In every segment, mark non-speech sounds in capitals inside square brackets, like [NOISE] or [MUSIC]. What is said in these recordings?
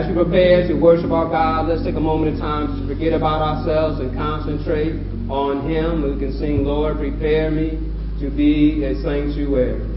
As we prepare to worship our God, let's take a moment of time to forget about ourselves and concentrate on Him. We can sing, Lord, prepare me to be a sanctuary.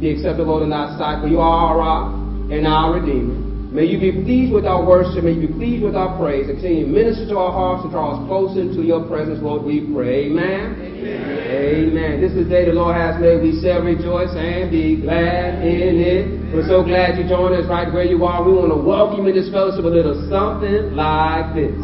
Be acceptable in thy sight, for you are our rock and our redeemer. May you be pleased with our worship. May you be pleased with our praise. And continue to minister to our hearts and draw us closer into your presence, Lord, we pray. Amen. Amen. Amen. This is the day the Lord has made. We shall rejoice and be glad in it. We're so glad you joined us right where you are. We want to welcome you in this fellowship a little something like this.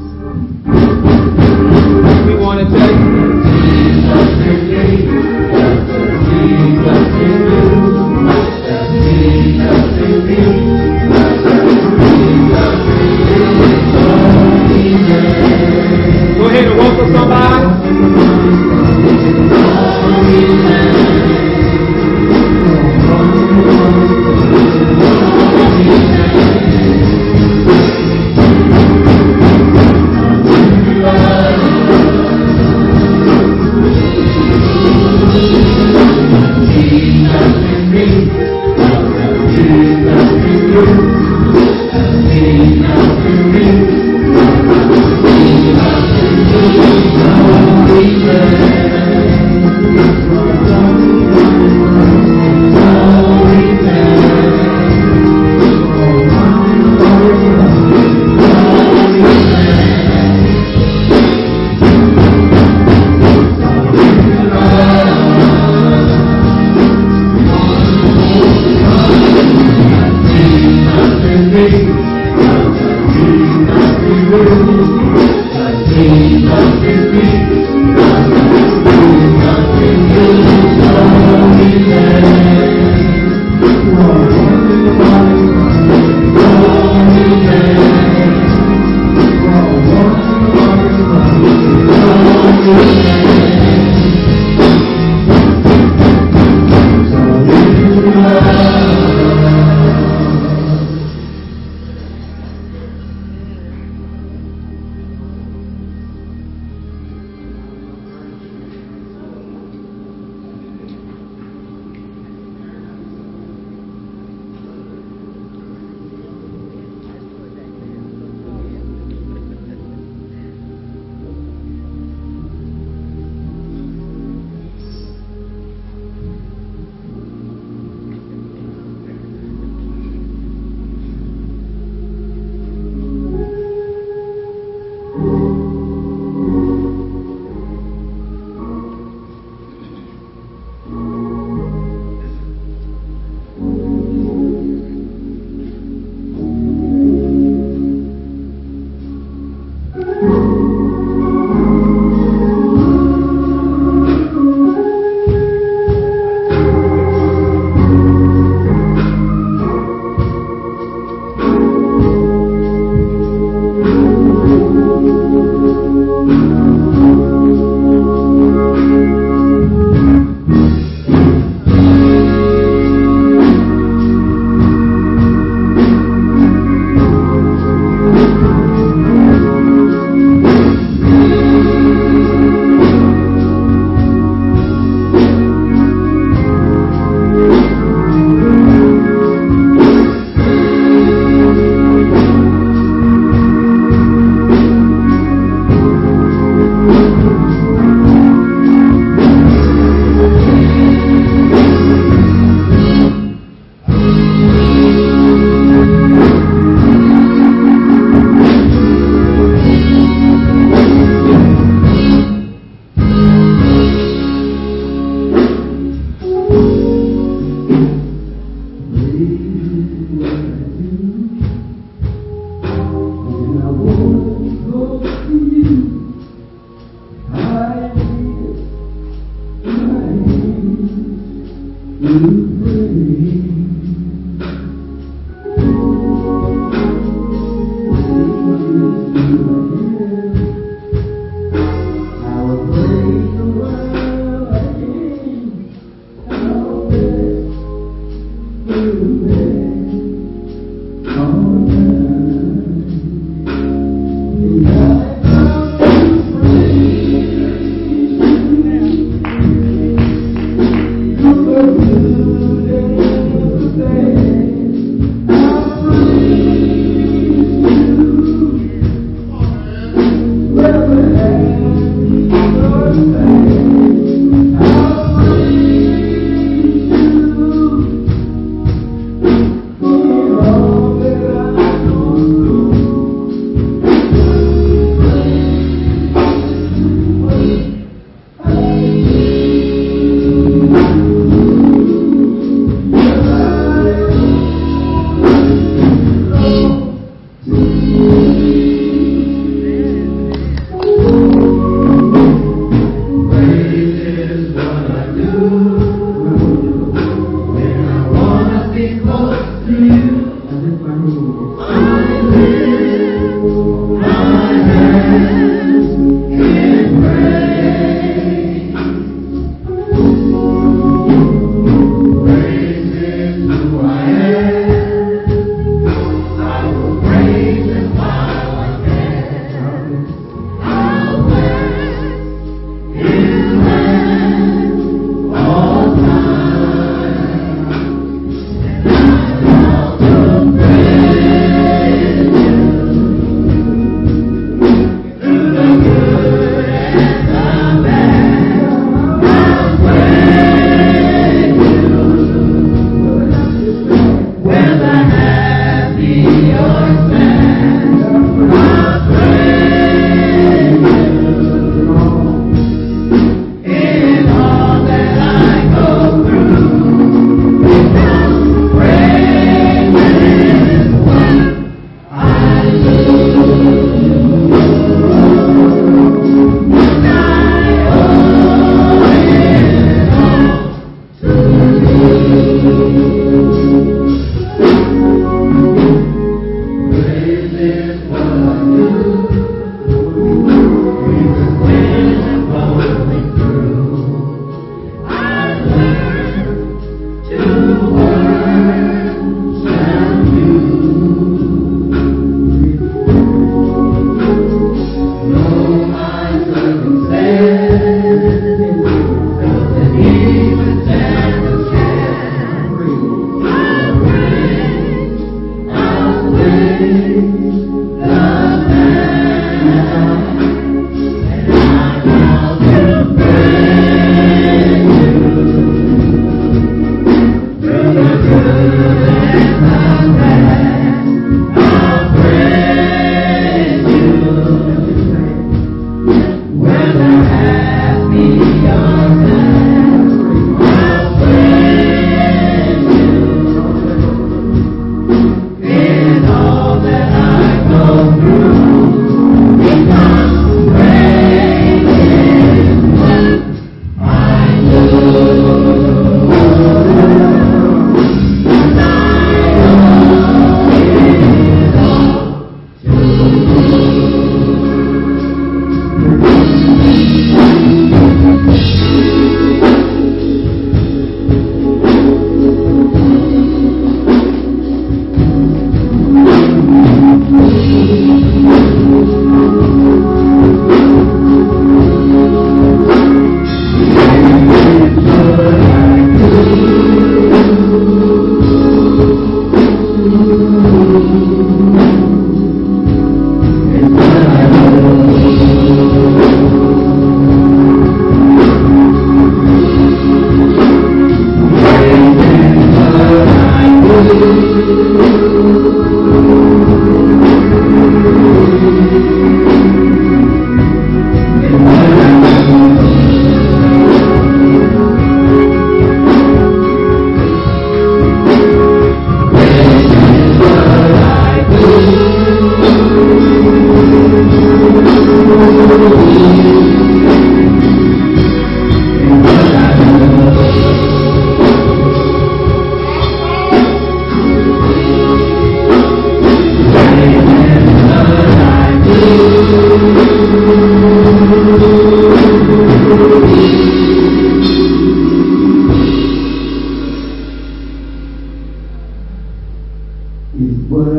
what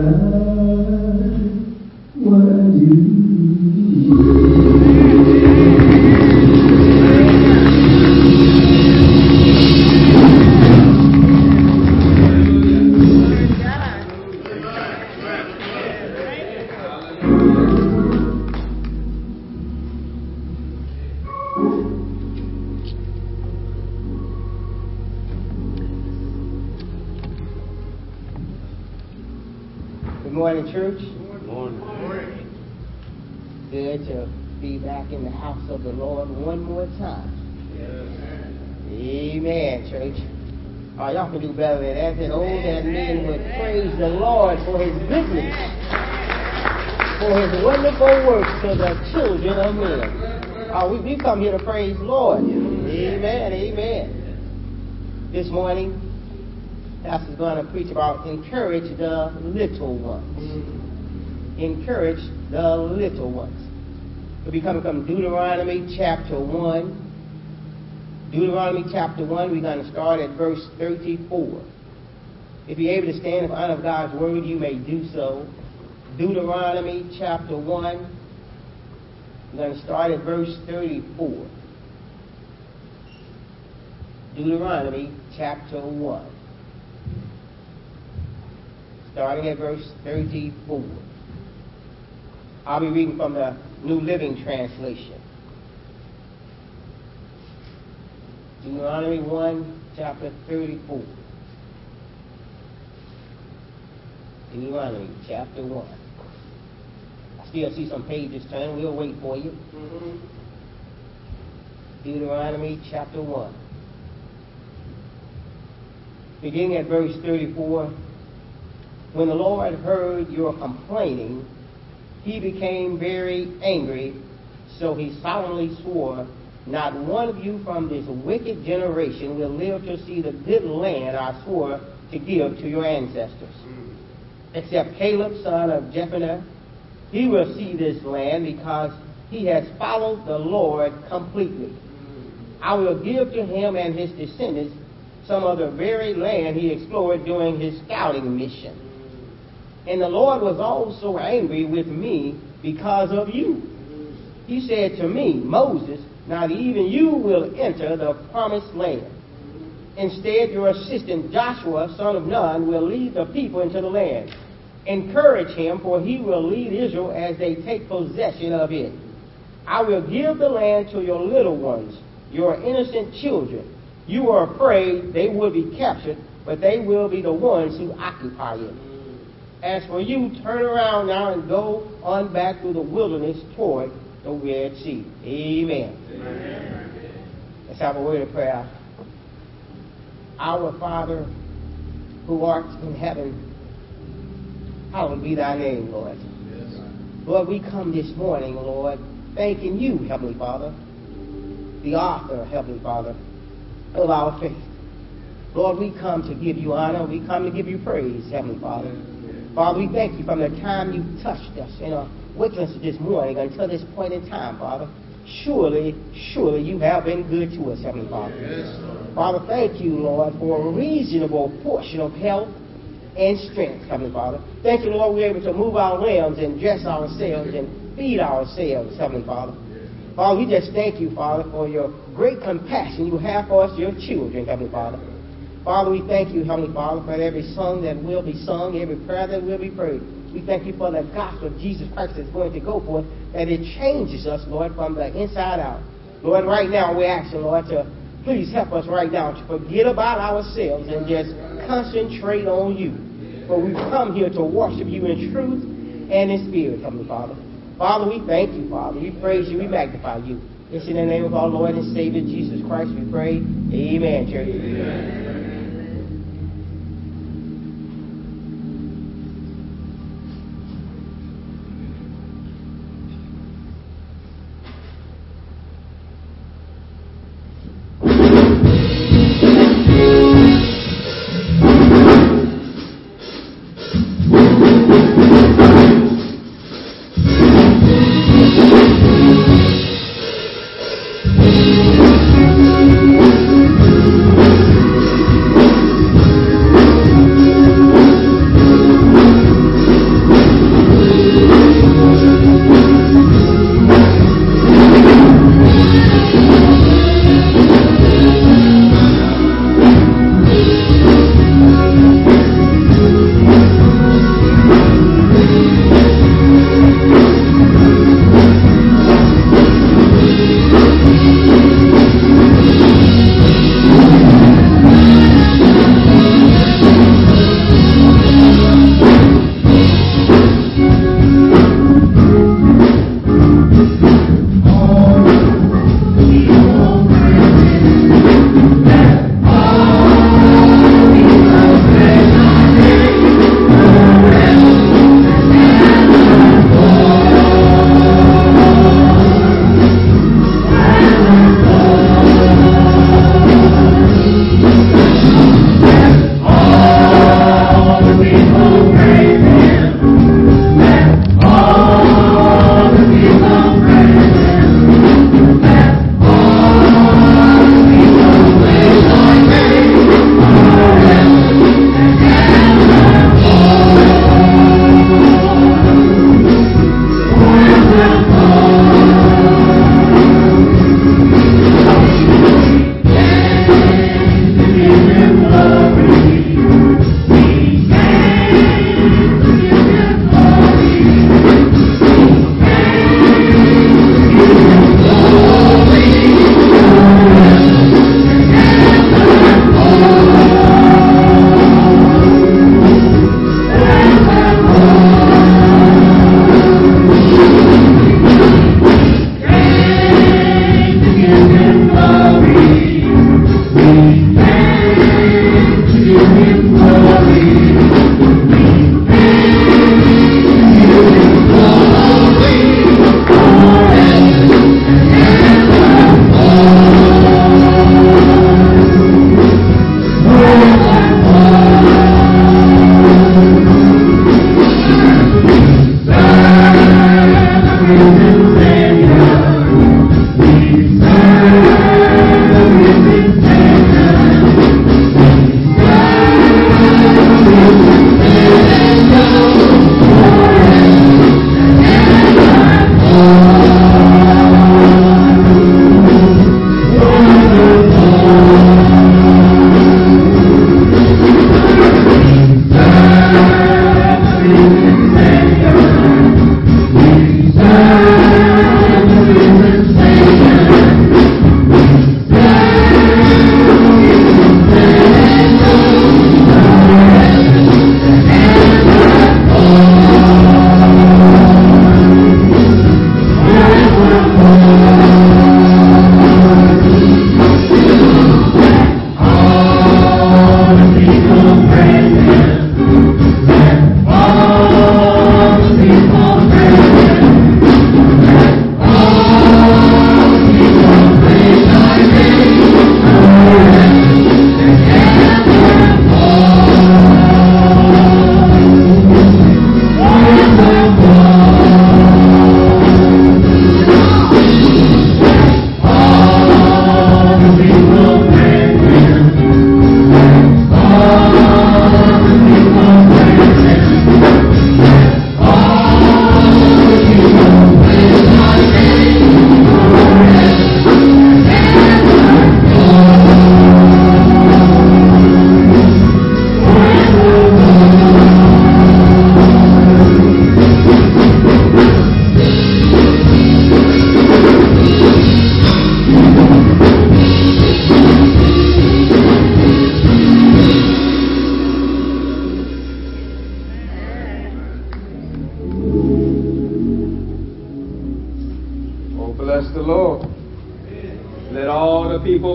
why you? Come here to praise the Lord. Amen, amen. This morning, Pastor's going to preach about encourage the little ones. Encourage the little ones. We'll be coming from Deuteronomy chapter 1. Deuteronomy chapter 1, we're going to start at verse 34. If you're able to stand in front of God's word, you may do so. Deuteronomy chapter 1, we're going to start at verse 34. Deuteronomy chapter 1 starting at verse 34. I'll be reading from the New Living Translation. Deuteronomy 1, chapter 34. Deuteronomy chapter 1. Still see some pages turning. We'll wait for you. Mm-hmm. Deuteronomy chapter 1. Beginning at verse 34. When the Lord heard your complaining, he became very angry, so he solemnly swore, Not one of you from this wicked generation will live to see the good land I swore to give to your ancestors. Mm-hmm. Except Caleb, son of Jephunneh, he will see this land because he has followed the Lord completely. I will give to him and his descendants some of the very land he explored during his scouting mission. And the Lord was also angry with me because of you. He said to me, Moses, not even you will enter the promised land. Instead, your assistant Joshua, son of Nun, will lead the people into the land. Encourage him, for he will lead Israel as they take possession of it. I will give the land to your little ones, your innocent children. You are afraid they will be captured, but they will be the ones who occupy it. As for you, turn around now and go on back through the wilderness toward the Red Sea. Amen. Amen. Let's have a word of prayer. Our Father, who art in heaven, hallowed be thy name, Lord. Yes. Lord, we come this morning, Lord, thanking you, Heavenly Father, the author, Heavenly Father, of our faith. Lord, we come to give you honor. We come to give you praise, Heavenly Father. Father, we thank you from the time you touched us in our witness this morning until this point in time, Father. Surely, surely you have been good to us, Heavenly Father. Yes, Father, thank you, Lord, for a reasonable portion of health and strength, Heavenly Father. Thank you, Lord, we're able to move our limbs and dress ourselves and feed ourselves, Heavenly Father. Father, we just thank you, Father, for your great compassion you have for us, your children, Heavenly Father. Father, we thank you, Heavenly Father, for every song that will be sung, every prayer that will be prayed. We thank you for the gospel of Jesus Christ that's going to go forth, that it changes us, Lord, from the inside out. Lord, right now we're asking, Lord, to please help us right now to forget about ourselves and just concentrate on you. For we've come here to worship you in truth and in spirit, Heavenly Father. Father, we thank you, Father. We praise you. We magnify you. It's in the name of our Lord and Savior Jesus Christ we pray. Amen, church. Amen.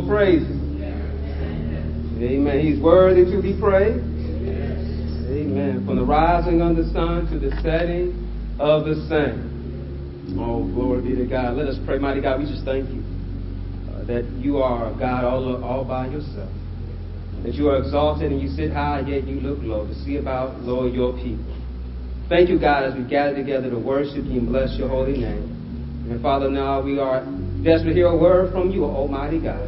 Praise him. Amen. He's worthy to be praised. Amen. From the rising of the sun to the setting of the same. Oh, glory be to God. Let us pray, mighty God. We just thank you uh, that you are God all, all by yourself. That you are exalted and you sit high, yet you look low to see about, Lord, your people. Thank you, God, as we gather together to worship you and bless your holy name. And Father, now we are desperate to hear a word from you, Almighty God.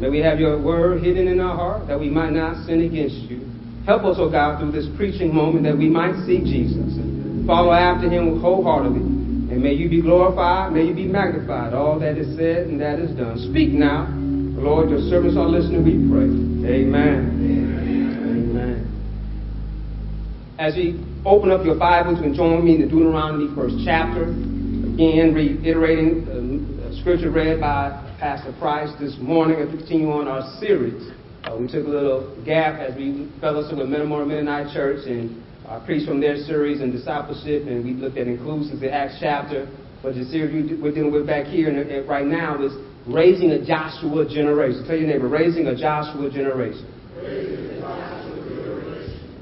May we have your word hidden in our heart that we might not sin against you. Help us, O oh God, through this preaching moment that we might seek Jesus and follow after him wholeheartedly. And may you be glorified, may you be magnified, all that is said and that is done. Speak now. Lord, your servants are listening, we pray. Amen. Amen. Amen. As we open up your Bibles and join me in the Deuteronomy first chapter, again reiterating the scripture read by Pastor Price this morning and continue on our series. Uh, we took a little gap as we fellowship with Metamora Mennonite Church and uh, preached from their series in discipleship, and we looked at inclusives in Acts chapter. But the series we're dealing with back here and right now is raising a Joshua generation. Tell your neighbor, raising a Joshua generation.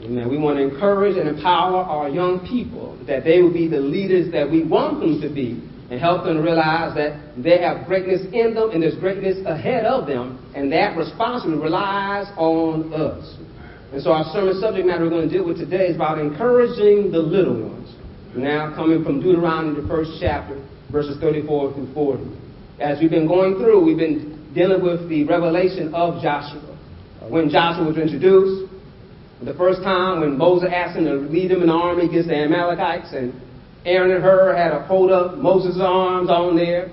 Amen. We want to encourage and empower our young people that they will be the leaders that we want them to be and help them realize that they have greatness in them and there's greatness ahead of them, and that responsibility relies on us. And so our sermon subject matter we're going to deal with today is about encouraging the little ones. Now coming from Deuteronomy, the first chapter, verses 34 through 40. As we've been going through, we've been dealing with the revelation of Joshua. When Joshua was introduced, the first time when Moses asked him to lead him an army against the Amalekites, and Aaron and Hur had to hold up Moses' arms on there,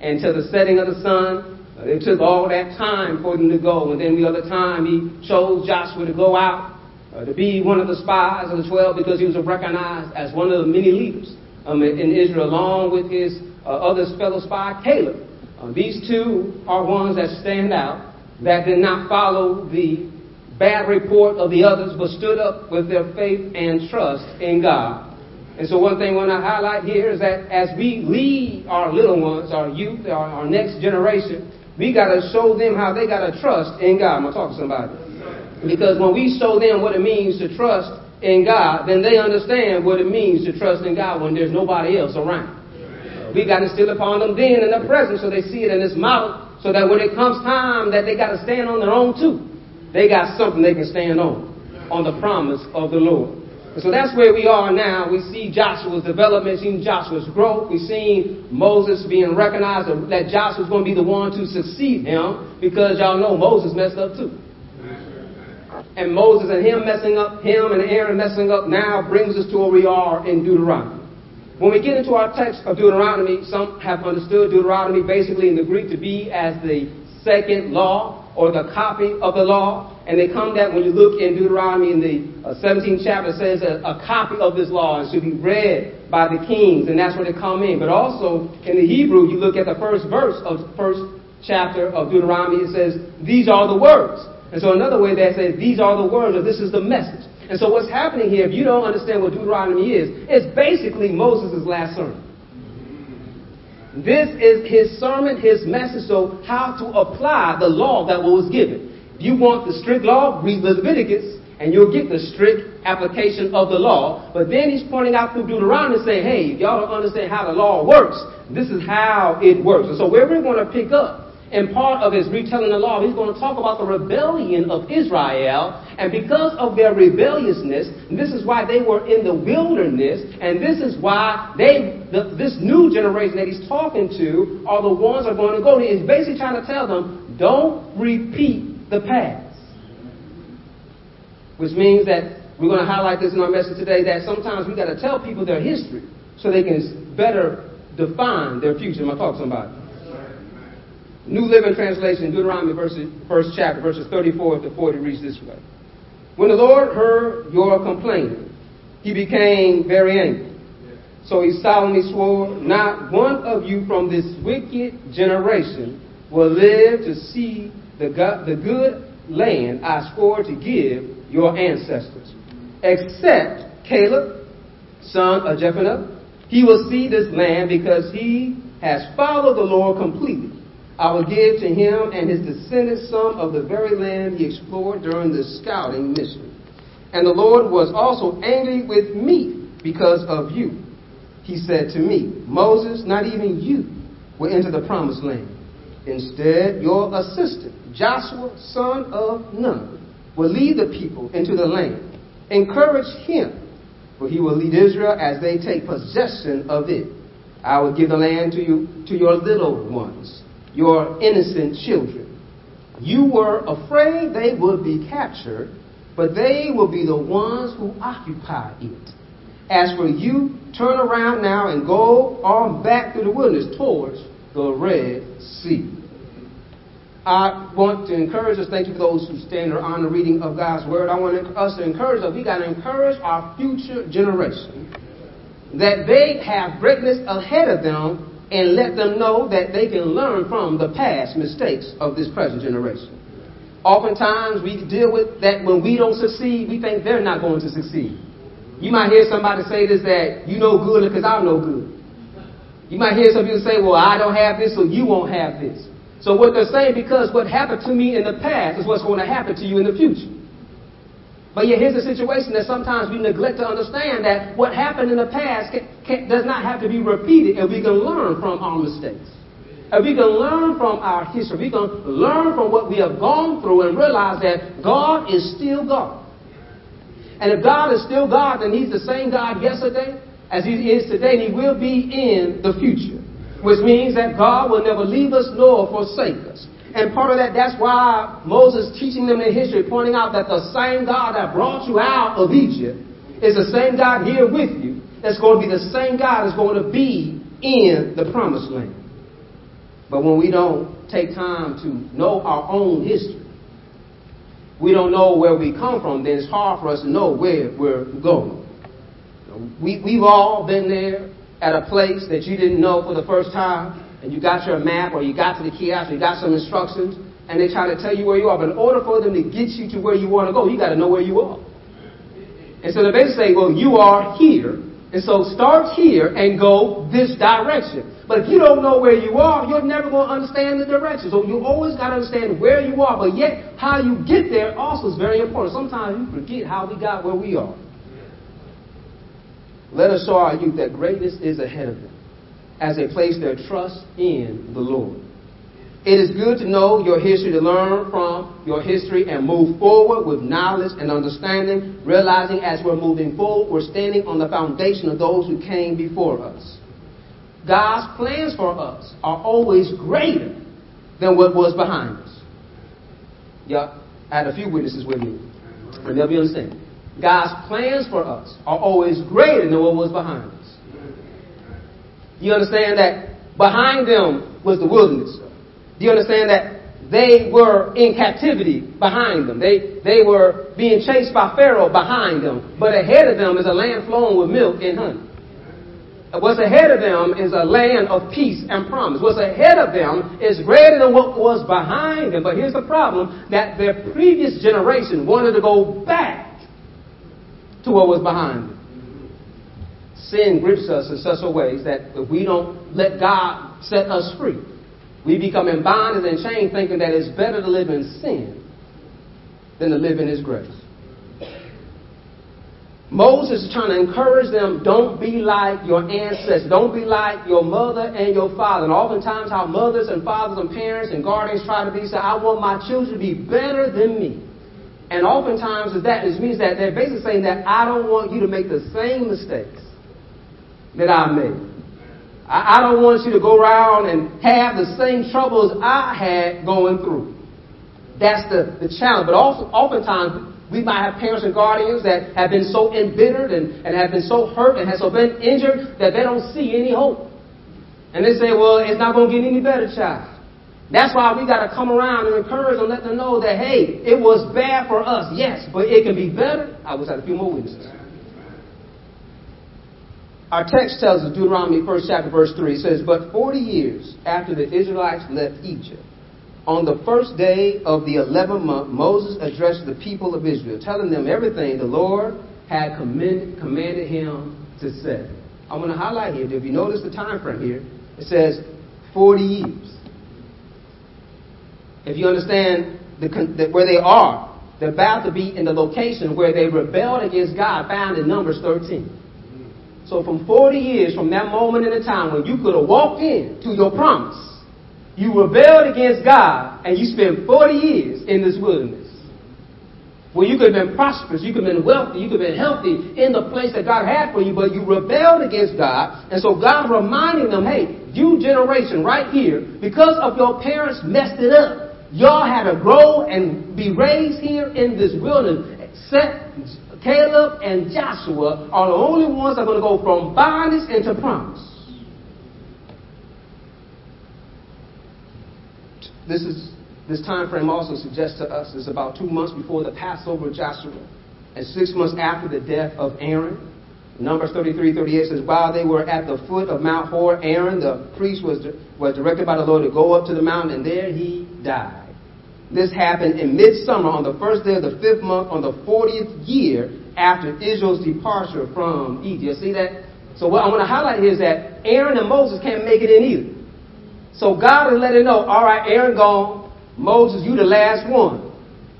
until the setting of the sun. It took all that time for them to go, and then the other time he chose Joshua to go out uh, to be one of the spies of the twelve because he was recognized as one of the many leaders um, in Israel, along with his uh, other fellow spy Caleb. Uh, these two are ones that stand out that did not follow the bad report of the others, but stood up with their faith and trust in God. And so one thing I want to highlight here is that as we lead our little ones, our youth, our, our next generation, we got to show them how they got to trust in God. I'm going to talk to somebody. Because when we show them what it means to trust in God, then they understand what it means to trust in God when there's nobody else around. We got to instill upon them then in the present so they see it in this model so that when it comes time that they got to stand on their own too, they got something they can stand on, on the promise of the Lord. And so that's where we are now. We see Joshua's development, seeing Joshua's growth. We've seen Moses being recognized that Joshua's going to be the one to succeed him because y'all know Moses messed up too. And Moses and him messing up, him and Aaron messing up now brings us to where we are in Deuteronomy. When we get into our text of Deuteronomy, some have understood Deuteronomy basically in the Greek to be as the second law or the copy of the law. And they come that when you look in Deuteronomy in the uh, 17th chapter, it says a, a copy of this law should be read by the kings, and that's where they come in. But also in the Hebrew, you look at the first verse of the first chapter of Deuteronomy, it says, These are the words. And so another way that says, These are the words, or this is the message. And so what's happening here, if you don't understand what Deuteronomy is, it's basically Moses' last sermon. This is his sermon, his message, so how to apply the law that was given. If you want the strict law, read Leviticus, and you'll get the strict application of the law. But then he's pointing out through Deuteronomy and saying, hey, if y'all don't understand how the law works, this is how it works. And so where we're going to pick up in part of his retelling the law, he's going to talk about the rebellion of Israel. And because of their rebelliousness, this is why they were in the wilderness. And this is why they, the, this new generation that he's talking to, are the ones that are going to go. He's basically trying to tell them, don't repeat the past. Which means that we're going to highlight this in our message today that sometimes we've got to tell people their history so they can better define their future. I'm going to talk to somebody. New Living Translation, Deuteronomy verses, first chapter, verses 34 to 40 reads this way. When the Lord heard your complaining, he became very angry. So he solemnly swore, Not one of you from this wicked generation will live to see the, the good land I swore to give your ancestors, except Caleb, son of Jephunneh. He will see this land because he has followed the Lord completely I will give to him and his descendants some of the very land he explored during the scouting mission. And the Lord was also angry with me because of you. He said to me, Moses, not even you will enter the promised land. Instead, your assistant, Joshua, son of Nun, will lead the people into the land. Encourage him, for he will lead Israel as they take possession of it. I will give the land to you to your little ones your innocent children. You were afraid they would be captured, but they will be the ones who occupy it. As for you, turn around now and go on back through the wilderness towards the Red Sea. I want to encourage us, thank you for those who stand or honor reading of God's Word. I want us to encourage us, we got to encourage our future generation that they have greatness ahead of them and let them know that they can learn from the past mistakes of this present generation. Oftentimes, we deal with that when we don't succeed, we think they're not going to succeed. You might hear somebody say this that you know good because I'm no good. You might hear some people say, well, I don't have this, so you won't have this. So what they're saying, because what happened to me in the past is what's going to happen to you in the future. But yet, here's a situation that sometimes we neglect to understand that what happened in the past can, can, does not have to be repeated, and we can learn from our mistakes. And we can learn from our history. We can learn from what we have gone through and realize that God is still God. And if God is still God, then He's the same God yesterday as He is today, and He will be in the future. Which means that God will never leave us nor forsake us. And part of that, that's why Moses teaching them in history, pointing out that the same God that brought you out of Egypt is the same God here with you. That's going to be the same God that's going to be in the promised land. But when we don't take time to know our own history, we don't know where we come from, then it's hard for us to know where we're going. We, we've all been there at a place that you didn't know for the first time and you got your map or you got to the kiosk or you got some instructions and they try to tell you where you are. But in order for them to get you to where you want to go, you got to know where you are. And so they basically say, well, you are here. And so start here and go this direction. But if you don't know where you are, you're never going to understand the direction. So you always got to understand where you are. But yet, how you get there also is very important. Sometimes you forget how we got where we are. Let us show our youth that greatness is ahead of them as they place their trust in the Lord. It is good to know your history, to learn from your history and move forward with knowledge and understanding, realizing as we're moving forward, we're standing on the foundation of those who came before us. God's plans for us are always greater than what was behind us. Yeah, I had a few witnesses with me, and they'll be understanding. God's plans for us are always greater than what was behind us. You understand that behind them was the wilderness? Do you understand that they were in captivity behind them? They, they were being chased by Pharaoh behind them. But ahead of them is a land flowing with milk and honey. Uh, what's ahead of them is a land of peace and promise. What's ahead of them is greater than what was behind them. But here's the problem that their previous generation wanted to go back to what was behind them sin grips us in such a ways that if we don't let God set us free, we become in bondage and chained thinking that it's better to live in sin than to live in His grace. Moses is trying to encourage them, don't be like your ancestors. Don't be like your mother and your father. And oftentimes how mothers and fathers and parents and guardians try to be, say, I want my children to be better than me. And oftentimes that it means that they're basically saying that I don't want you to make the same mistakes that I made. I, I don't want you to go around and have the same troubles I had going through. That's the, the challenge. But also, oftentimes, we might have parents and guardians that have been so embittered and, and have been so hurt and have so been injured that they don't see any hope. And they say, well, it's not going to get any better, child. That's why we got to come around and encourage and let them know that, hey, it was bad for us, yes, but it can be better. I wish I had a few more witnesses. Our text tells us, Deuteronomy 1st chapter, verse 3, it says, But 40 years after the Israelites left Egypt, on the first day of the 11th month, Moses addressed the people of Israel, telling them everything the Lord had commanded him to say. I want to highlight here, if you notice the time frame here, it says 40 years. if you understand the, the, where they are, they're about to be in the location where they rebelled against God, found in Numbers 13. So from 40 years from that moment in the time when you could have walked in to your promise, you rebelled against God and you spent 40 years in this wilderness. Where you could have been prosperous, you could have been wealthy, you could have been healthy in the place that God had for you, but you rebelled against God. And so God's reminding them, hey, you generation right here, because of your parents messed it up, y'all had to grow and be raised here in this wilderness. Set Caleb and Joshua are the only ones that are going to go from bondage into promise. This is this time frame also suggests to us is about two months before the Passover of Joshua and six months after the death of Aaron. Numbers 33, 38 says, While they were at the foot of Mount Hor, Aaron, the priest, was, was directed by the Lord to go up to the mountain, and there he died. This happened in midsummer on the first day of the fifth month on the 40th year after Israel's departure from Egypt. See that? So what I want to highlight here is that Aaron and Moses can't make it in either. So God is letting know, all right, Aaron gone. Moses, you the last one.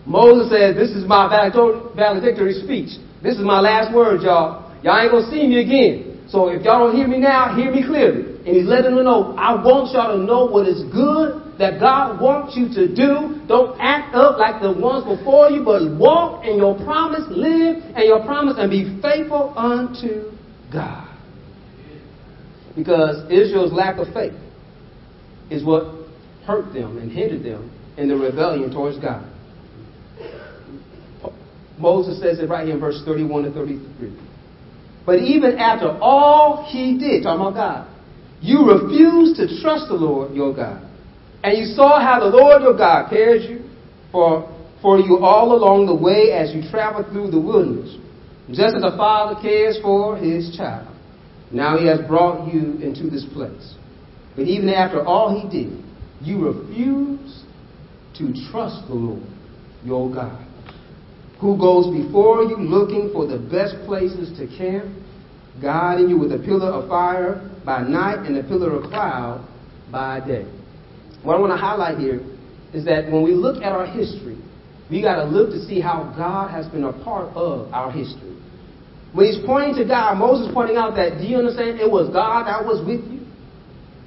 Moses says, this is my valedictory speech. This is my last word, y'all. Y'all ain't gonna see me again. So if y'all don't hear me now, hear me clearly. And he's letting them know, I want y'all to know what is good that God wants you to do. Don't act up like the ones before you, but walk in your promise, live in your promise, and be faithful unto God. Because Israel's lack of faith is what hurt them and hindered them in the rebellion towards God. Moses says it right here in verse 31 to 33. But even after all he did, talking about God, you refused to trust the Lord your God. And you saw how the Lord your God cares you for, for you all along the way as you travel through the wilderness, just as a father cares for his child. Now he has brought you into this place. But even after all he did, you refuse to trust the Lord your God, who goes before you looking for the best places to camp, guiding you with a pillar of fire by night and a pillar of cloud by day. What I want to highlight here is that when we look at our history, we got to look to see how God has been a part of our history. When he's pointing to God, Moses pointing out that, do you understand? It was God that was with you.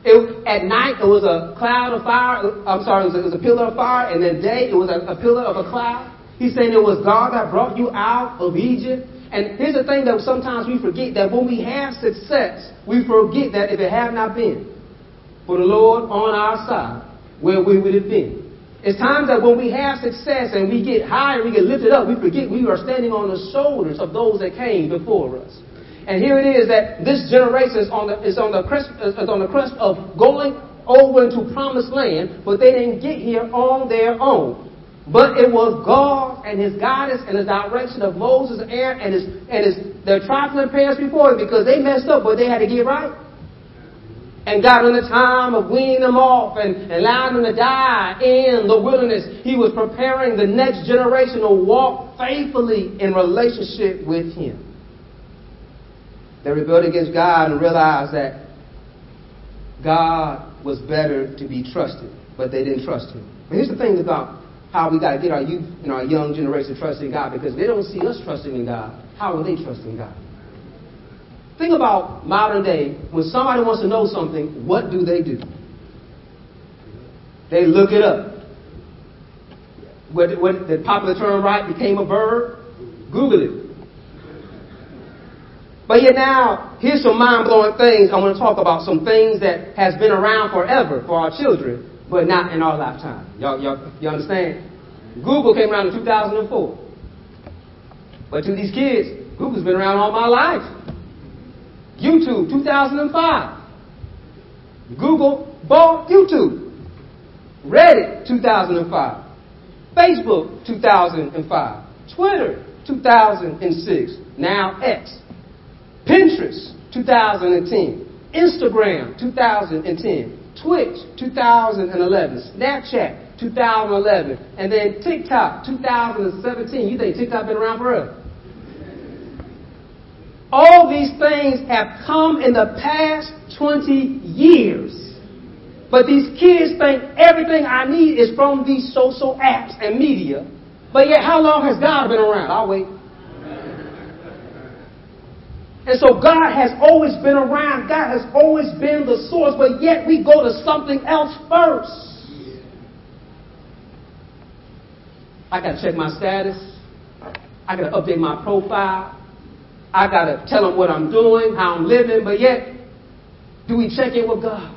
It, at night, it was a cloud of fire. I'm sorry, it was a, it was a pillar of fire. And then day, it was a, a pillar of a cloud. He's saying it was God that brought you out of Egypt. And here's the thing that sometimes we forget that when we have success, we forget that if it had not been for the Lord on our side, where we would have been. It's times that when we have success and we get higher, we get lifted up, we forget we are standing on the shoulders of those that came before us. And here it is that this generation is on the, is on the, crest, is on the crest of going over into promised land, but they didn't get here on their own. But it was God and His guidance and His direction of Moses and Aaron and His and His their trifling parents before them because they messed up, but they had to get right and God, in the time of weaning them off and allowing them to die in the wilderness, He was preparing the next generation to walk faithfully in relationship with Him. They rebelled against God and realized that God was better to be trusted, but they didn't trust Him. But here's the thing about how we got to get our youth and our young generation trusting God because they don't see us trusting in God. How are they trusting God? Think about modern day. When somebody wants to know something, what do they do? They look it up. When, when the popular term right became a verb, Google it. But yet now, here's some mind-blowing things. I want to talk about some things that has been around forever for our children, but not in our lifetime. Y'all, y'all, you understand? Google came around in 2004. But to these kids, Google's been around all my life. YouTube, 2005. Google bought YouTube. Reddit, 2005. Facebook, 2005. Twitter, 2006. Now X. Pinterest, 2010. Instagram, 2010. Twitch, 2011. Snapchat, 2011. And then TikTok, 2017. You think TikTok been around forever? All these things have come in the past 20 years. But these kids think everything I need is from these social apps and media. But yet, how long has God been around? I'll wait. And so God has always been around. God has always been the source, but yet we go to something else first. I got to check my status. I got to update my profile. I got to tell them what I'm doing, how I'm living, but yet, do we check in with God?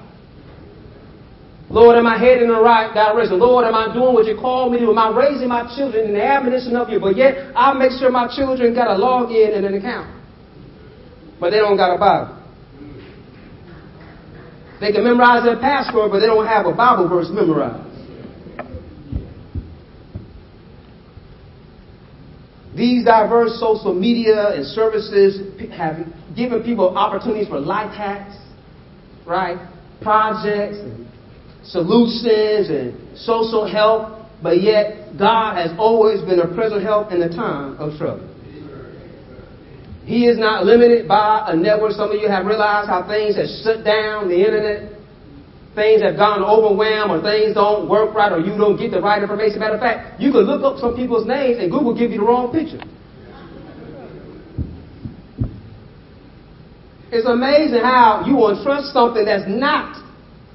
Lord, am I heading in the right direction? Lord, am I doing what you called me to? Am I raising my children in the admonition of you? But yet, I make sure my children got a login and an account. But they don't got a Bible. They can memorize their password, but they don't have a Bible verse memorized. These diverse social media and services have given people opportunities for life hacks, right? Projects and solutions and social help, but yet God has always been a present help in the time of trouble. He is not limited by a network. Some of you have realized how things have shut down the internet. Things have gone overwhelmed or things don't work right or you don't get the right information. Matter of fact, you can look up some people's names and Google give you the wrong picture. It's amazing how you will trust something that's not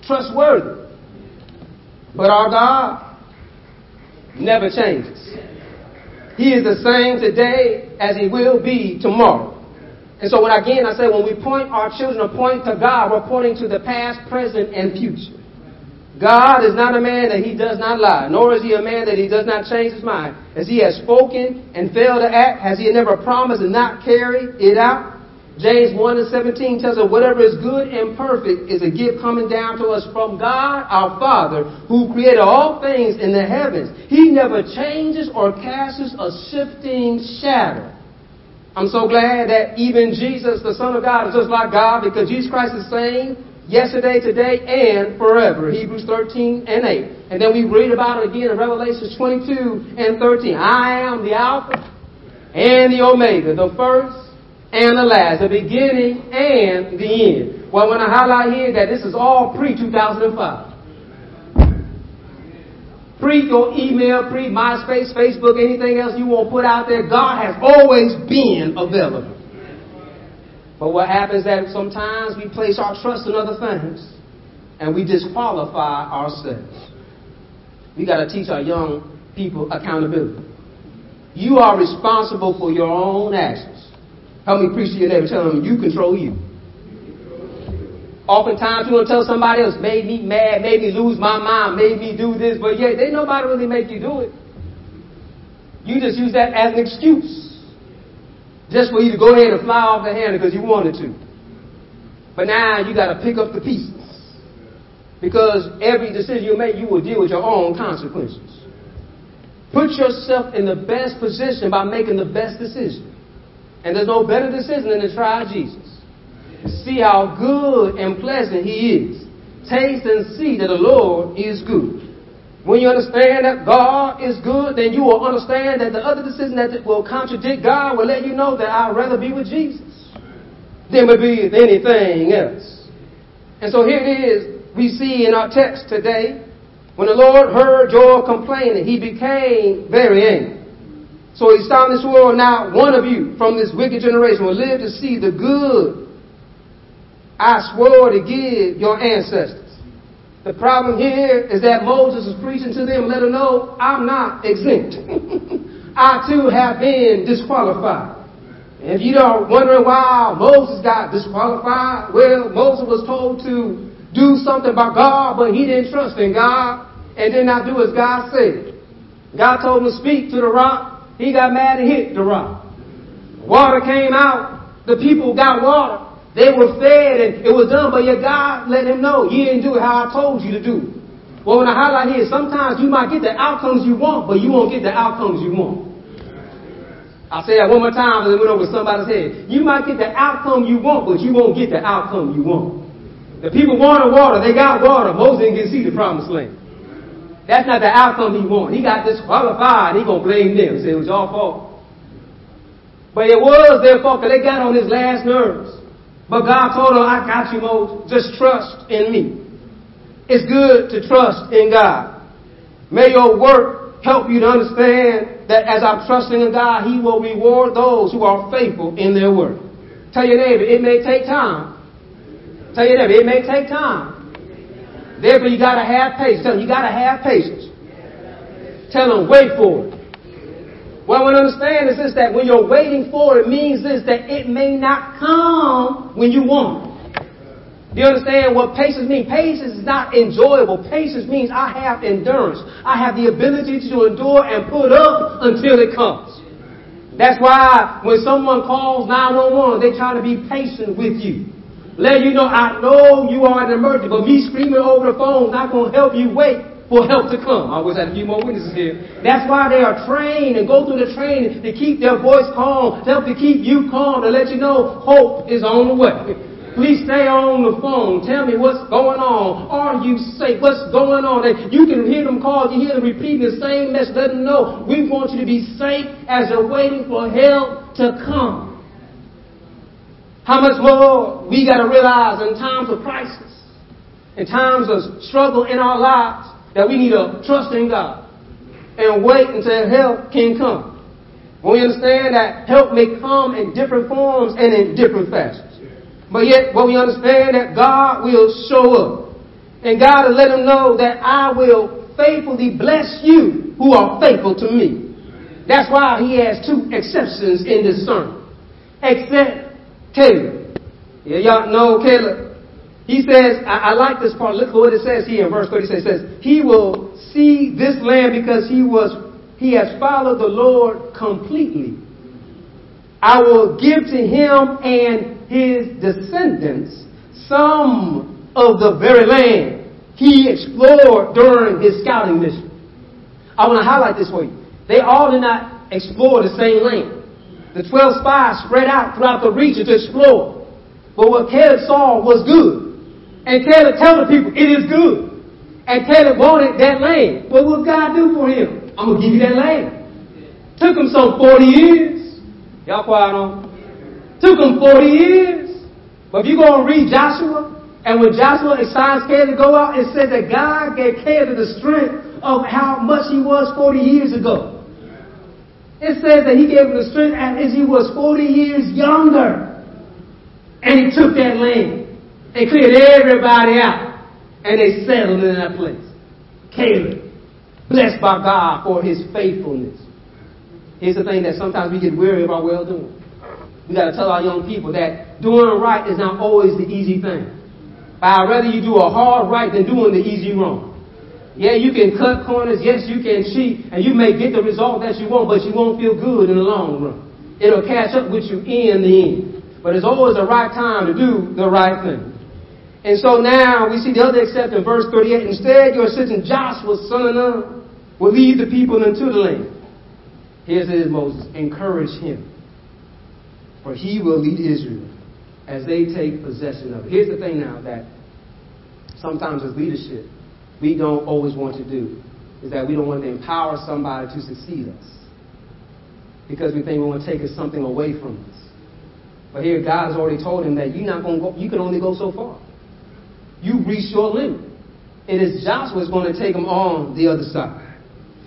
trustworthy. But our God never changes. He is the same today as he will be tomorrow. And so when again I say when we point our children to point to God, we're pointing to the past, present, and future. God is not a man that he does not lie, nor is he a man that he does not change his mind. As he has spoken and failed to act, has he never promised and not carried it out? James 1 and 17 tells us whatever is good and perfect is a gift coming down to us from God our Father who created all things in the heavens. He never changes or casts a shifting shadow. I'm so glad that even Jesus, the Son of God, is just like God because Jesus Christ is saying yesterday, today, and forever. Hebrews 13 and 8. And then we read about it again in Revelation 22 and 13. I am the Alpha and the Omega, the first and the last, the beginning and the end. Well, want to highlight here that this is all pre 2005. Pre your email, pre MySpace, Facebook, anything else you want to put out there, God has always been available. But what happens is that sometimes we place our trust in other things and we disqualify ourselves. We got to teach our young people accountability. You are responsible for your own actions. Help me preach your neighbor. Tell them you control you. Oftentimes you to tell somebody else, made me mad, made me lose my mind, made me do this, but yet they nobody really make you do it. You just use that as an excuse. Just for you to go ahead and fly off the handle because you wanted to. But now you got to pick up the pieces. Because every decision you make, you will deal with your own consequences. Put yourself in the best position by making the best decision. And there's no better decision than to try Jesus. See how good and pleasant He is. Taste and see that the Lord is good. When you understand that God is good, then you will understand that the other decision that will contradict God will let you know that I'd rather be with Jesus than would be with anything else. And so here it is, we see in our text today, when the Lord heard Joel complaining, he became very angry. So said in this world, now one of you from this wicked generation will live to see the good I swore to give your ancestors. The problem here is that Moses is preaching to them, let them know I'm not exempt. [LAUGHS] I too have been disqualified. If you are wondering why Moses got disqualified, well, Moses was told to do something by God, but he didn't trust in God and did not do as God said. God told him to speak to the rock, he got mad and hit the rock. Water came out. The people got water. They were fed and it was done, but yet God let him know you didn't do it how I told you to do. Well, when I highlight here, sometimes you might get the outcomes you want, but you won't get the outcomes you want. I'll say that one more time and it went over somebody's head. You might get the outcome you want, but you won't get the outcome you want. The people wanted water, they got water. Moses didn't see the promised land. That's not the outcome he wanted. He got disqualified. He gonna blame them. Say it was your fault. But it was their fault because they got on his last nerves. But God told him, I got you, Moses. Just trust in me. it's good to trust in God. May your work help you to understand that as I'm trusting in God, He will reward those who are faithful in their work. Tell your neighbor, it may take time. Tell your neighbor, it may take time. Therefore, you gotta have patience. Tell them, you gotta have patience. Tell them, wait for it. What I want to understand is this, that when you're waiting for it means this, that it may not come when you want. Do you understand what patience means? Patience is not enjoyable. Patience means I have endurance. I have the ability to endure and put up until it comes. That's why when someone calls 911, they try to be patient with you. Let you know, I know you are an emergency, but me screaming over the phone not going to help you wait for help to come. I wish I had a few more witnesses here. That's why they are trained and go through the training to keep their voice calm, to help to keep you calm, to let you know hope is on the way. Please stay on the phone. Tell me what's going on. Are you safe? What's going on? And you can hear them call. You hear them repeating the same message. Let them know we want you to be safe as you're waiting for help to come. How much more we got to realize in times of crisis, in times of struggle in our lives, that we need to trust in God and wait until help can come. We understand that help may come in different forms and in different fashions. But yet, when we understand that God will show up, and God will let him know that I will faithfully bless you who are faithful to me. That's why he has two exceptions in this sermon. Except Caleb. Yeah, y'all know Caleb. He says, I, I, like this part. Look at what it says here in verse 36. It says, He will see this land because he was he has followed the Lord completely. I will give to him and his descendants some of the very land he explored during his scouting mission. I want to highlight this for you. They all did not explore the same land. The 12 spies spread out throughout the region to explore. But what Caleb saw was good. And Caleb told the people, it is good. And Caleb wanted that land. What will God do for him? I'm going to give you that land. Took him some 40 years. Y'all quiet on? Took him 40 years. But if you go and read Joshua, and when Joshua assigns Caleb to go out, it says that God gave Caleb the strength of how much he was 40 years ago. It says that he gave him the strength as he was 40 years younger. And he took that land and cleared everybody out. And they settled in that place. Caleb, blessed by God for his faithfulness. Here's the thing that sometimes we get weary of our well doing. We got to tell our young people that doing right is not always the easy thing. But I'd rather you do a hard right than doing the easy wrong. Yeah, you can cut corners. Yes, you can cheat. And you may get the result that you want, but you won't feel good in the long run. It'll catch up with you in the end. But it's always the right time to do the right thing. And so now we see the other except in verse 38. Instead, your assistant Joshua, son of Nun, will lead the people into the land. Here's it, Moses. Encourage him. For he will lead Israel as they take possession of it. Here's the thing now that sometimes as leadership, we don't always want to do is that we don't want to empower somebody to succeed us because we think we want to take something away from us. But here, God has already told him that you're not going to go, you can only go so far. You reach your limit. It is Joshua's going to take him on the other side.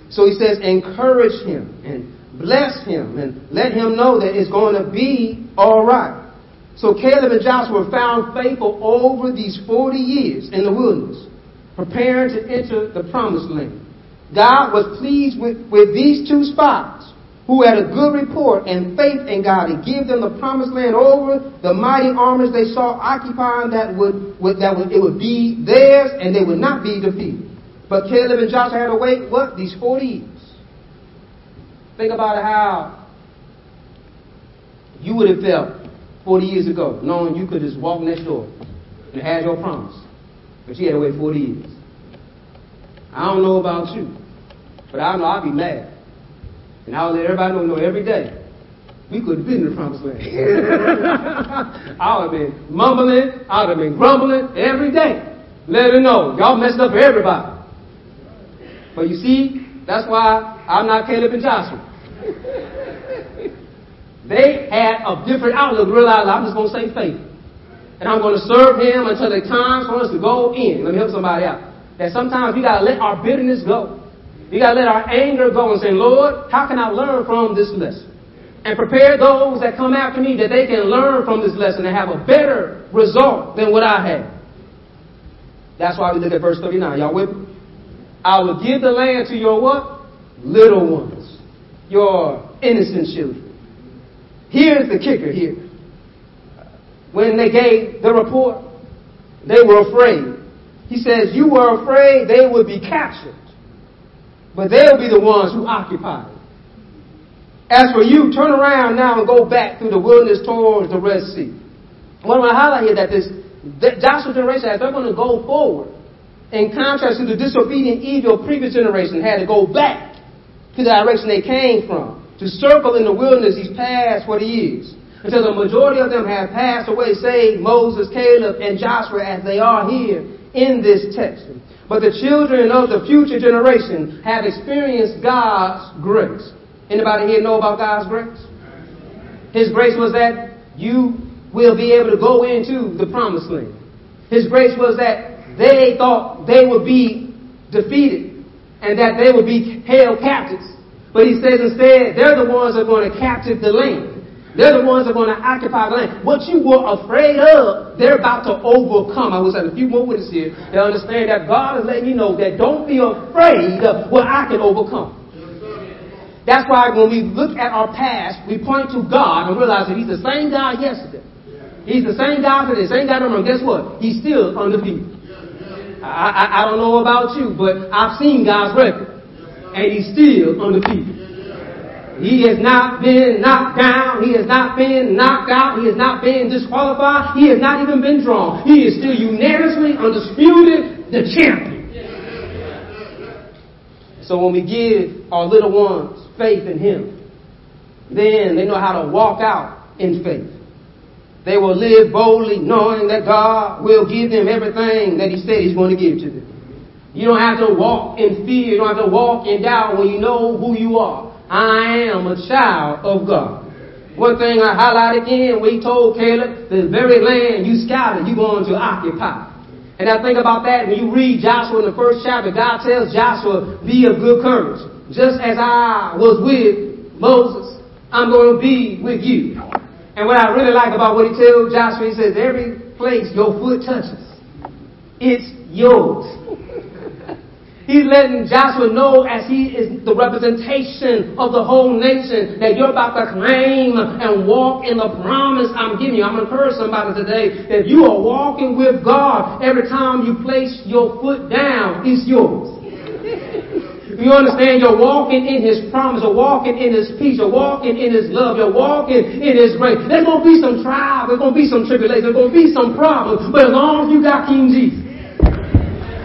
So he says, encourage him and bless him and let him know that it's going to be all right. So Caleb and Joshua found faithful over these 40 years in the wilderness preparing to enter the promised land. God was pleased with, with these two spies who had a good report and faith in God to give them the promised land over the mighty armies they saw occupying that would, would that would, it would be theirs and they would not be defeated. But Caleb and Joshua had to wait, what? These 40 years. Think about how you would have felt 40 years ago, knowing you could just walk next door and have your promise. But she had to wait 40 years. I don't know about you, but I know I'd be mad. And I'll let everybody know, know every day. We could have been in the promised land. [LAUGHS] I would have been mumbling, I would have been grumbling every day. Let them know, y'all messed up everybody. But you see, that's why I'm not Caleb and Joshua. they had a different outlook, realized I'm just going to say faith and I'm going to serve him until the time for us to go in. Let me help somebody out. that sometimes we gotta let our bitterness go. We gotta let our anger go and say, Lord, how can I learn from this lesson? And prepare those that come after me that they can learn from this lesson and have a better result than what I had. That's why we look at verse 39. Y'all with me? I will give the land to your what? Little ones. Your innocent children. Here's the kicker here. When they gave the report, they were afraid. He says, You were afraid they would be captured, but they'll be the ones who occupy it. As for you, turn around now and go back through the wilderness towards the Red Sea. What I want to highlight here that this that Joshua's generation, as they're going to go forward, in contrast to the disobedient, evil previous generation, had to go back to the direction they came from to circle in the wilderness these past 40 years. Until the majority of them have passed away, save Moses, Caleb, and Joshua as they are here in this text. But the children of the future generation have experienced God's grace. Anybody here know about God's grace? His grace was that you will be able to go into the promised land. His grace was that they thought they would be defeated and that they would be held captives. But he says instead, they're the ones that are going to captive the land. They're the ones that are going to occupy the land. What you were afraid of, they're about to overcome. I was having a few more witnesses here that understand that God is letting you know that don't be afraid of what I can overcome. That's why when we look at our past, we point to God and realize that He's the same God yesterday. He's the same God today, same God tomorrow. Guess what? He's still undefeated. I, I, I don't know about you, but I've seen God's record and he's still undefeated. He has not been knocked down. He has not been knocked out. He has not been disqualified. He has not even been drawn. He is still unanimously, undisputed, the champion. So when we give our little ones faith in Him, then they know how to walk out in faith. They will live boldly knowing that God will give them everything that He said He's going to give to them. You don't have to walk in fear. You don't have to walk in doubt when you know who you are. I am a child of God. One thing I highlight again, we told Caleb, the very land you scouted, you're going to occupy. And I think about that when you read Joshua in the first chapter, God tells Joshua, be of good courage. Just as I was with Moses, I'm going to be with you. And what I really like about what he tells Joshua, he says, every place your foot touches, it's yours. He's letting Joshua know as he is the representation of the whole nation that you're about to claim and walk in the promise I'm giving you. I'm going to encourage somebody today that you are walking with God. Every time you place your foot down, it's yours. You understand? You're walking in His promise. You're walking in His peace. You're walking in His love. You're walking in His grace. There's going to be some trials. There's going to be some tribulations. There's going to be some problems. But as long as you got King Jesus,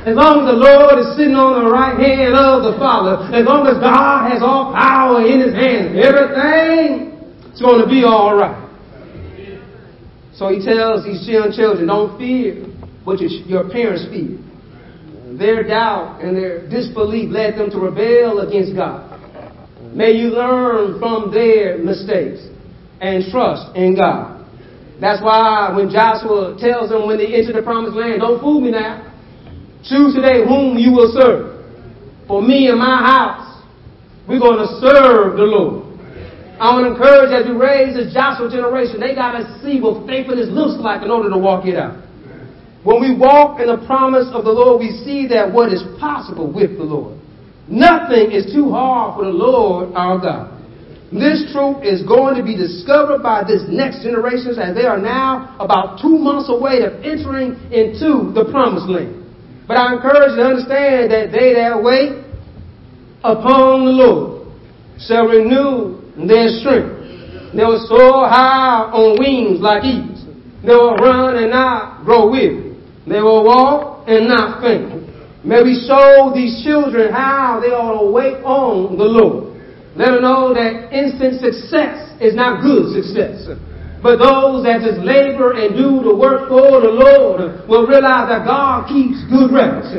as long as the Lord is sitting on the right hand of the Father, as long as God has all power in His hands, everything is going to be all right. So He tells these young children, don't fear what your parents fear. Their doubt and their disbelief led them to rebel against God. May you learn from their mistakes and trust in God. That's why when Joshua tells them when they enter the promised land, don't fool me now. Choose today whom you will serve. For me and my house, we're going to serve the Lord. I want to encourage as we raise this Joshua generation, they got to see what faithfulness looks like in order to walk it out. When we walk in the promise of the Lord, we see that what is possible with the Lord. Nothing is too hard for the Lord our God. This truth is going to be discovered by this next generation as they are now about two months away of entering into the promised land. But I encourage you to understand that they that wait upon the Lord shall renew their strength. They will soar high on wings like eagles. They will run and not grow weary. They will walk and not faint. May we show these children how they ought to wait on the Lord. Let them know that instant success is not good success. But those that just labor and do the work for the Lord will realize that God keeps good records.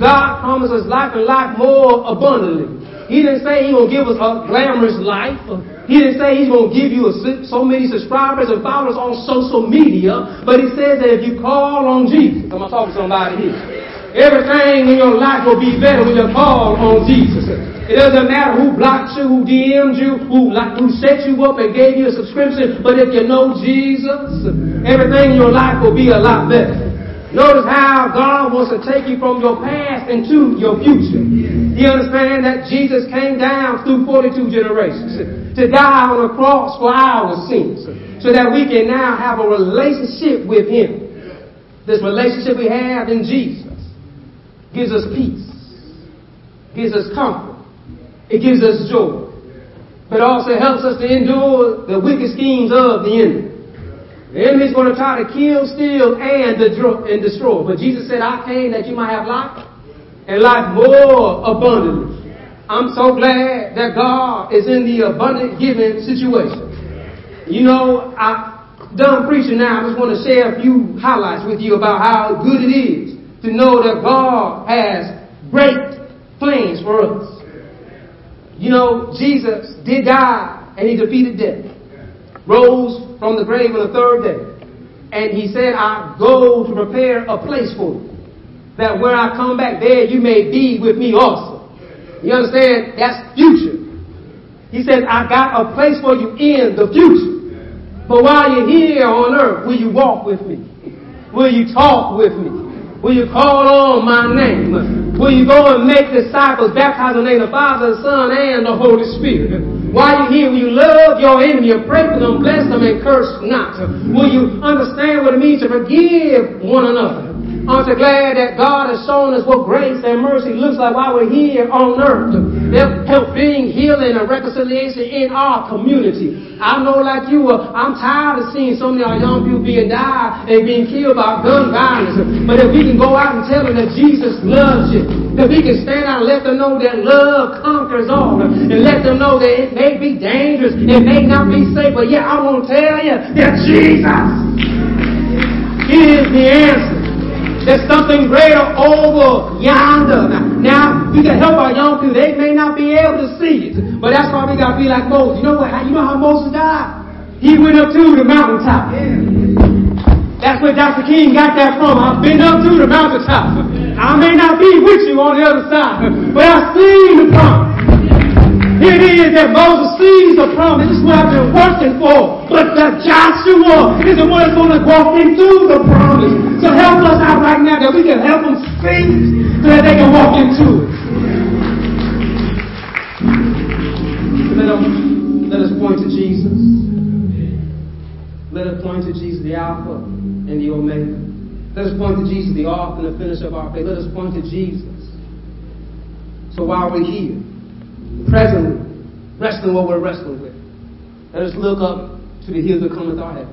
God promises life and life more abundantly. He didn't say going to give us a glamorous life. He didn't say He's going to give you a, so many subscribers and followers on social media. But He says that if you call on Jesus, I'm going to talk to somebody here. Everything in your life will be better when you call on Jesus. It doesn't matter who blocked you, who DM'd you, who, who set you up and gave you a subscription, but if you know Jesus, everything in your life will be a lot better. Notice how God wants to take you from your past into your future. You understand that Jesus came down through 42 generations to die on a cross for our sins so that we can now have a relationship with Him. This relationship we have in Jesus gives us peace, gives us comfort, it gives us joy, but also helps us to endure the wicked schemes of the enemy. The enemy's going to try to kill, steal, and, and destroy. But Jesus said, I came that you might have life and life more abundantly. I'm so glad that God is in the abundant giving situation. You know, I'm done preaching now. I just want to share a few highlights with you about how good it is to know that God has great plans for us. You know, Jesus did die and he defeated death. Rose from the grave on the third day. And he said, I go to prepare a place for you. That when I come back there, you may be with me also. You understand? That's future. He said, I got a place for you in the future. But while you're here on earth, will you walk with me? Will you talk with me? Will you call on my name? Will you go and make disciples, baptize in the name of the Father, the Son, and the Holy Spirit? While you're here, will you love your enemy, pray for them, bless them, and curse not? Will you understand what it means to forgive one another? Aren't you glad that God has shown us what grace and mercy looks like while we're here on earth? They'll help bring healing and reconciliation in our community. I know like you, uh, I'm tired of seeing so many of our young people being died and being killed by gun violence. But if we can go out and tell them that Jesus loves you, if we can stand out and let them know that love conquers all, and let them know that it may be dangerous, it may not be safe, but yeah, I want to tell you that Jesus is the answer. There's something greater over yonder. Now, we can help our young people. They may not be able to see it, but that's why we got to be like Moses. You know what? You know how Moses died? He went up to the mountaintop. That's where Dr. King got that from. I've been up to the mountaintop. I may not be with you on the other side, but I've seen the promise. It is that Moses sees the promise. This is what I've been working for. But that Joshua is the one that's going to walk into the promise. So help us out right now that we can help them see so that they can walk into it. Let us point to Jesus. Let us point to Jesus, the Alpha and the Omega. Let us point to Jesus, the author and the finisher of our faith. Let us point to Jesus. So while we're here, presently, wrestling what we're wrestling with, let us look up to the hills that cometh our help.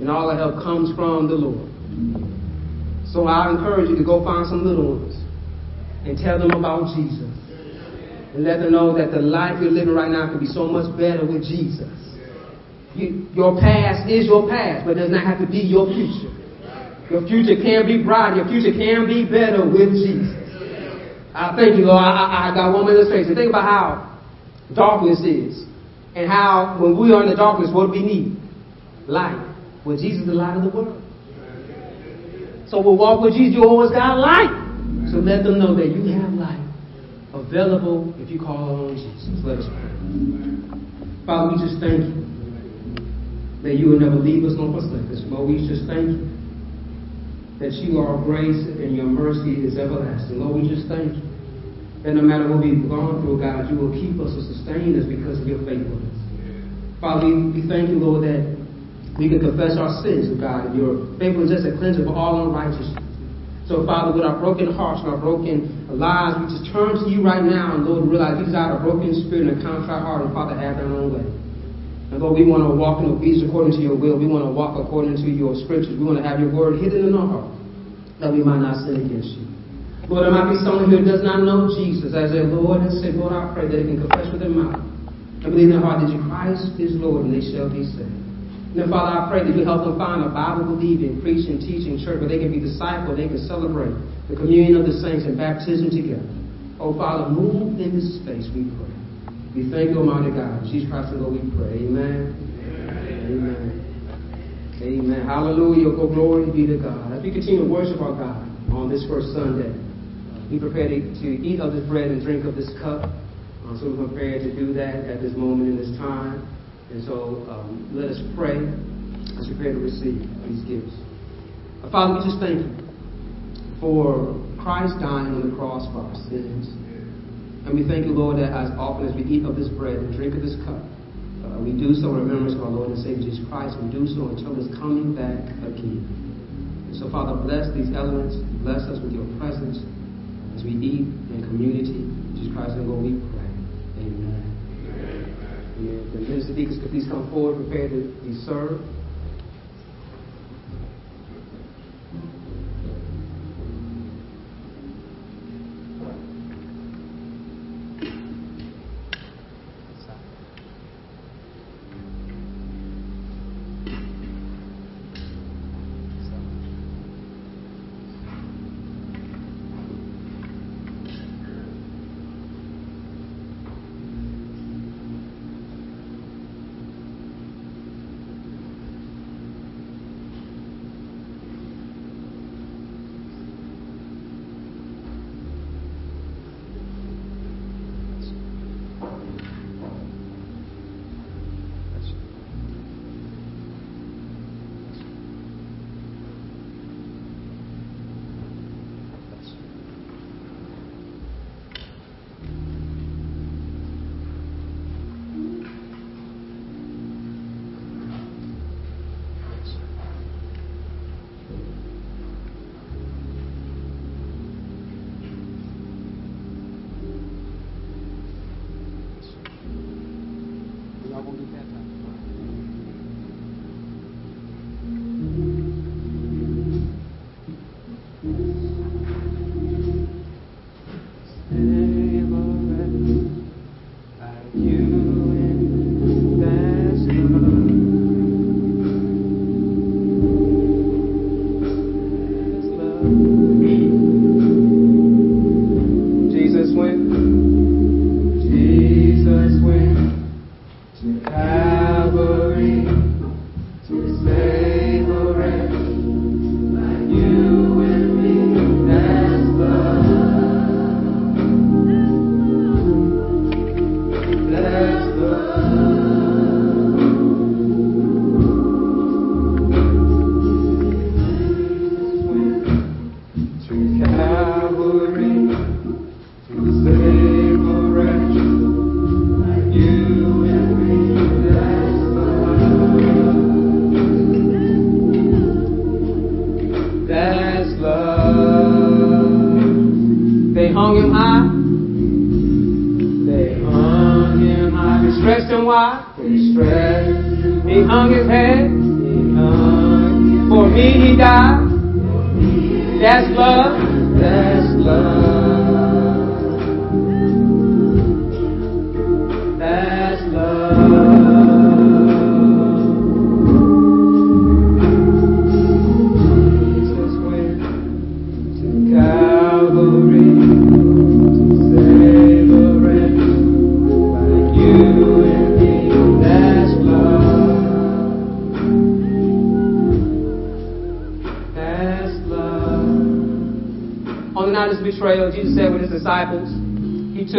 And all our help comes from the Lord. So I encourage you to go find some little ones and tell them about Jesus. And let them know that the life you're living right now can be so much better with Jesus. You, your past is your past, but it does not have to be your future. Your future can be bright. Your future can be better with Jesus. I thank you, Lord. I, I, I got one illustration. Think about how darkness is. And how when we are in the darkness, what do we need? Light. Well, Jesus is the light of the world. So we'll walk with Jesus. You always got light. So let them know that you have light available if you call on Jesus. Let us pray. Father, we just thank you that you will never leave us nor forsake us. Lord, we just thank you that you are grace and your mercy is everlasting. Lord, we just thank you that no matter what we've gone through, God, you will keep us and sustain us because of your faithfulness. Father, we, thank you, Lord, that we can confess our sins to God, and your faithfulness is a cleanser of all unrighteousness. So, Father, with our broken hearts and our broken lives, we just turn to you right now, and Lord, realize you desire a broken spirit and a contrite heart, and Father, have their own way. And Lord, we want to walk in obedience according to your will. We want to walk according to your scriptures. We want to have your word hidden in our heart, that we might not sin against you. Lord, there might be someone who does not know Jesus as their Lord and Savior. Lord, I pray that they can confess with their mouth and believe in their heart that Christ is Lord, and they shall be saved. Now, Father, I pray that you help them find a Bible believing, preaching, teaching church where they can be discipled, they can celebrate the communion of the saints and baptism together. Oh, Father, move in this space, we pray. We thank Almighty God. Jesus Christ, and Lord, we pray. Amen. Amen. Amen. Hallelujah. Go glory be to God. As we continue to worship our God. on this first Sunday. We prepare to, eat of this bread and drink of this cup. Uh, so we're prepared to do that at this moment in this time. And so um, let us pray as we prepare to receive these gifts. Uh, Father, we just thank you for Christ dying on the cross for our sins. And we thank you, Lord, that as often as we eat of this bread and drink of this cup, uh, we do so in remembrance of our Lord and Savior Jesus Christ. We do so until his coming back again. And so, Father, bless these elements. Bless us with your presence as we eat in community. Jesus Christ and Lord, we pray. Amen. Amen. The minister deacons could please come forward, prepare to be served. That's love. That's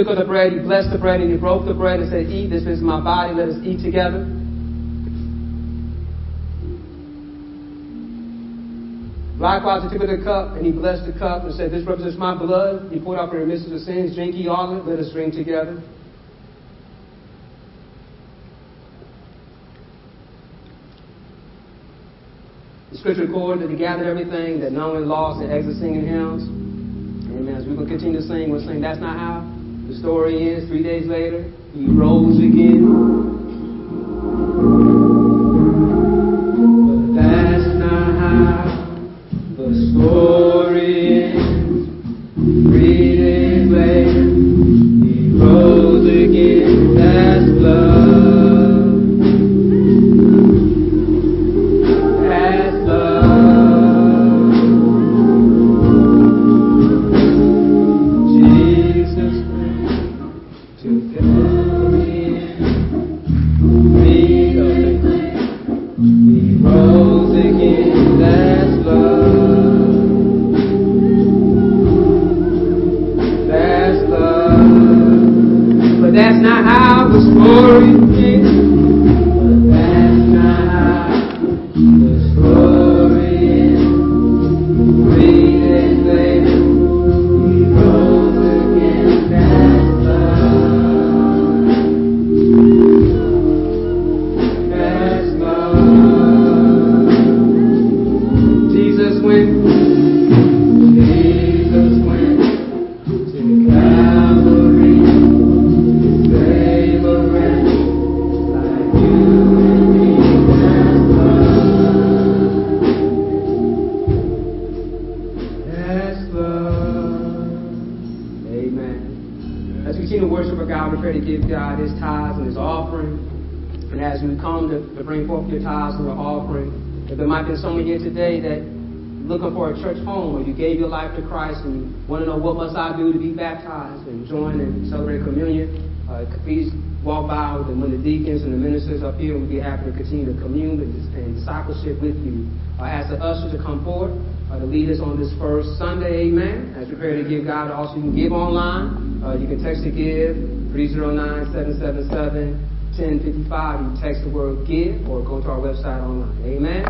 took of the bread, He blessed the bread, and He broke the bread and said, Eat, this is my body, let us eat together. Likewise, he took of the cup and he blessed the cup and said, This represents my blood. He poured out for the remission of sins. Drink ye all of it. Let us drink together. The scripture records that he gathered everything, that no one lost, and exit singing hymns. Amen. As we're going to continue to sing, we'll sing. That's not how the story ends. Three days later, he rose again. Your tithes and your offering, if there might be someone here today that looking for a church home or you gave your life to Christ and you want to know what must I do to be baptized and join and celebrate communion, uh, please walk by with when the deacons and the ministers up here. We'd be happy to continue to commune and, and discipleship with you. I ask the ushers to come forward uh, to lead us on this first Sunday, amen. As we pray to give God, also you can give online. Uh, you can text to give 309-777-1055. You text the word give or go to our website online. Amen.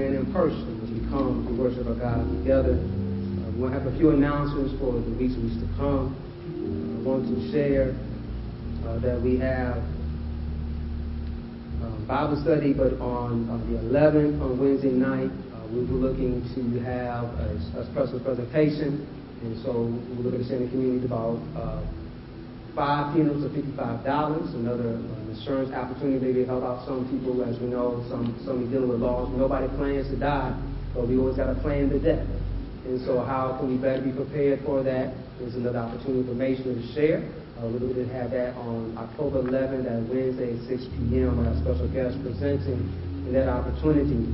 man in person as we come to worship our God together. Uh, we'll have a few announcements for the weeks and weeks to come. Uh, I want to share uh, that we have uh, Bible study, but on uh, the 11th, on Wednesday night, we'll be looking to have a, a special presentation. And so we're going to send the community about five funerals of $55, another uh, insurance opportunity maybe help out some people. As we know, some some dealing with loss. Nobody plans to die, but we always got to plan the death. And so how can we better be prepared for that? There's another opportunity for Mason to share. Uh, we're going to have that on October 11th, that Wednesday at 6 p.m. our special guest presenting and that opportunity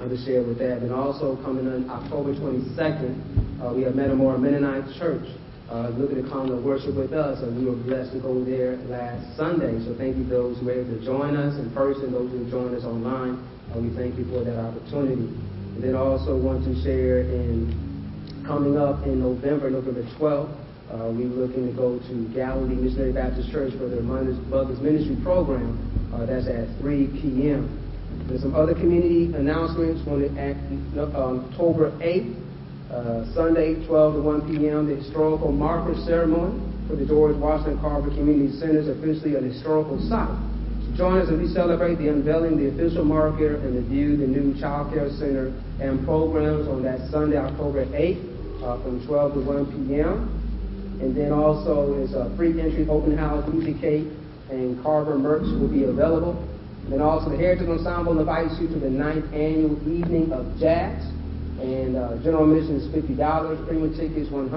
uh, to share with that. And also coming on October 22nd, uh, we have Metamora Mennonite Church uh, looking to come to worship with us, and we were blessed to go there last Sunday. So thank you those who were able to join us in person, those who joined us online. Uh, we thank you for that opportunity. And then also want to share in coming up in November, November 12th, uh, we're looking to go to Galilee Missionary Baptist Church for their Mothers Ministry program. Uh, that's at 3 p.m. There's some other community announcements on um, October 8th. Uh, Sunday, 12 to 1 p.m., the historical marker ceremony for the George Washington Carver Community Center is officially an historical site. So join us as we celebrate the unveiling the official marker and the view the new child care center and programs on that Sunday, October 8th, uh, from 12 to 1 p.m. And then also is a free entry open house, music cake, and Carver merch will be available. And also the Heritage Ensemble invites you to the ninth annual evening of jazz. And uh, general admission is $50. Premium tickets 100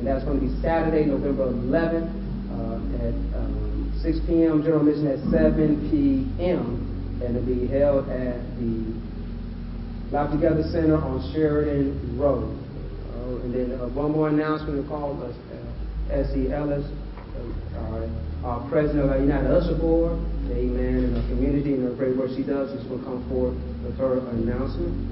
And that's going to be Saturday, November 11th uh, at um, 6 p.m. General admission at 7 p.m. And it'll be held at the Life Together Center on Sheridan Road. Uh, and then uh, one more announcement to call us, uh, S.E. Ellis, uh, our president of our United Usher Board, amen, and our community and the great work she does. She's going to come forward with her announcement.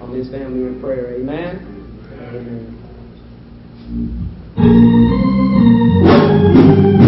on his family in prayer, amen. Amen.